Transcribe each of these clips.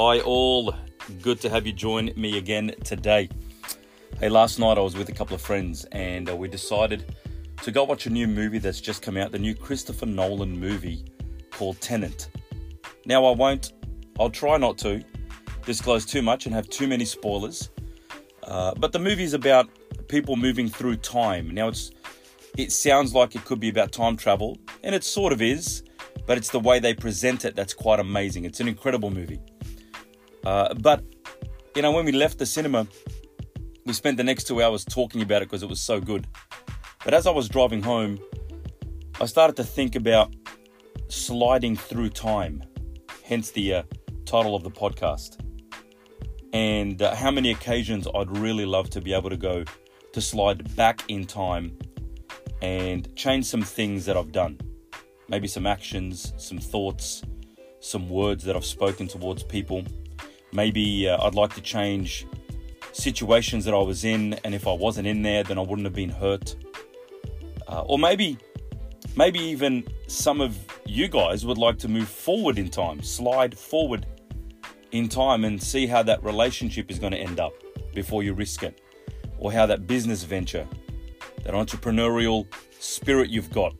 Hi, all. Good to have you join me again today. Hey, last night I was with a couple of friends and uh, we decided to go watch a new movie that's just come out the new Christopher Nolan movie called Tenet. Now, I won't, I'll try not to disclose too much and have too many spoilers, uh, but the movie is about people moving through time. Now, it's it sounds like it could be about time travel, and it sort of is, but it's the way they present it that's quite amazing. It's an incredible movie. Uh, but, you know, when we left the cinema, we spent the next two hours talking about it because it was so good. But as I was driving home, I started to think about sliding through time, hence the uh, title of the podcast. And uh, how many occasions I'd really love to be able to go to slide back in time and change some things that I've done. Maybe some actions, some thoughts, some words that I've spoken towards people Maybe uh, I'd like to change situations that I was in, and if I wasn't in there, then I wouldn't have been hurt. Uh, or maybe, maybe even some of you guys would like to move forward in time, slide forward in time, and see how that relationship is going to end up before you risk it, or how that business venture, that entrepreneurial spirit you've got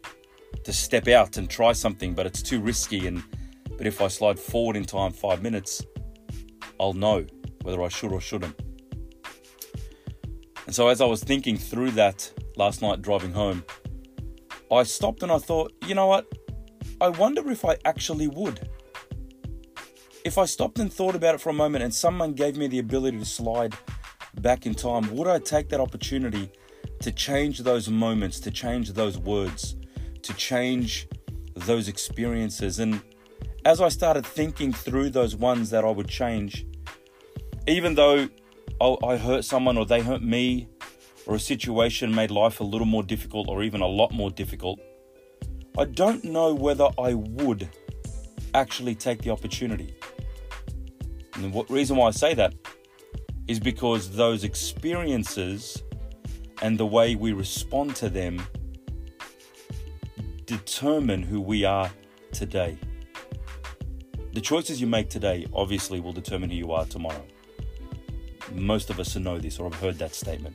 to step out and try something, but it's too risky. And but if I slide forward in time five minutes, I'll know whether I should or shouldn't. And so, as I was thinking through that last night driving home, I stopped and I thought, you know what? I wonder if I actually would. If I stopped and thought about it for a moment and someone gave me the ability to slide back in time, would I take that opportunity to change those moments, to change those words, to change those experiences? And as I started thinking through those ones that I would change, even though I hurt someone or they hurt me, or a situation made life a little more difficult or even a lot more difficult, I don't know whether I would actually take the opportunity. And the reason why I say that is because those experiences and the way we respond to them determine who we are today. The choices you make today obviously will determine who you are tomorrow. Most of us know this or have heard that statement.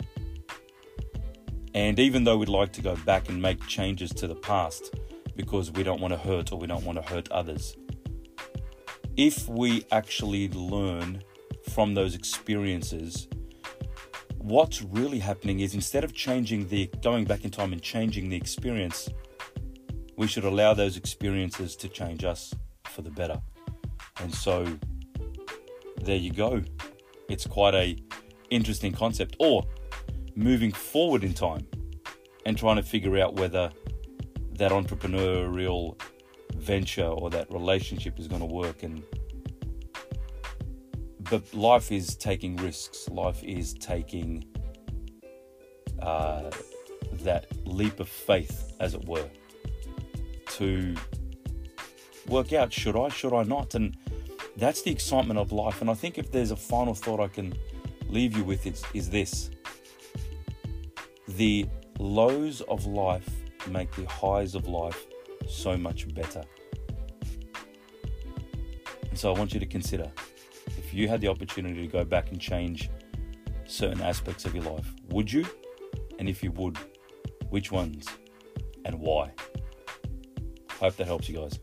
And even though we'd like to go back and make changes to the past because we don't want to hurt or we don't want to hurt others, if we actually learn from those experiences, what's really happening is instead of changing the going back in time and changing the experience, we should allow those experiences to change us for the better. And so there you go. It's quite a interesting concept. Or moving forward in time and trying to figure out whether that entrepreneurial venture or that relationship is going to work. And but life is taking risks. Life is taking uh, that leap of faith as it were to work out should i should i not? And that's the excitement of life. And I think if there's a final thought I can leave you with, it's, is this the lows of life make the highs of life so much better. And so I want you to consider if you had the opportunity to go back and change certain aspects of your life, would you? And if you would, which ones and why? Hope that helps you guys.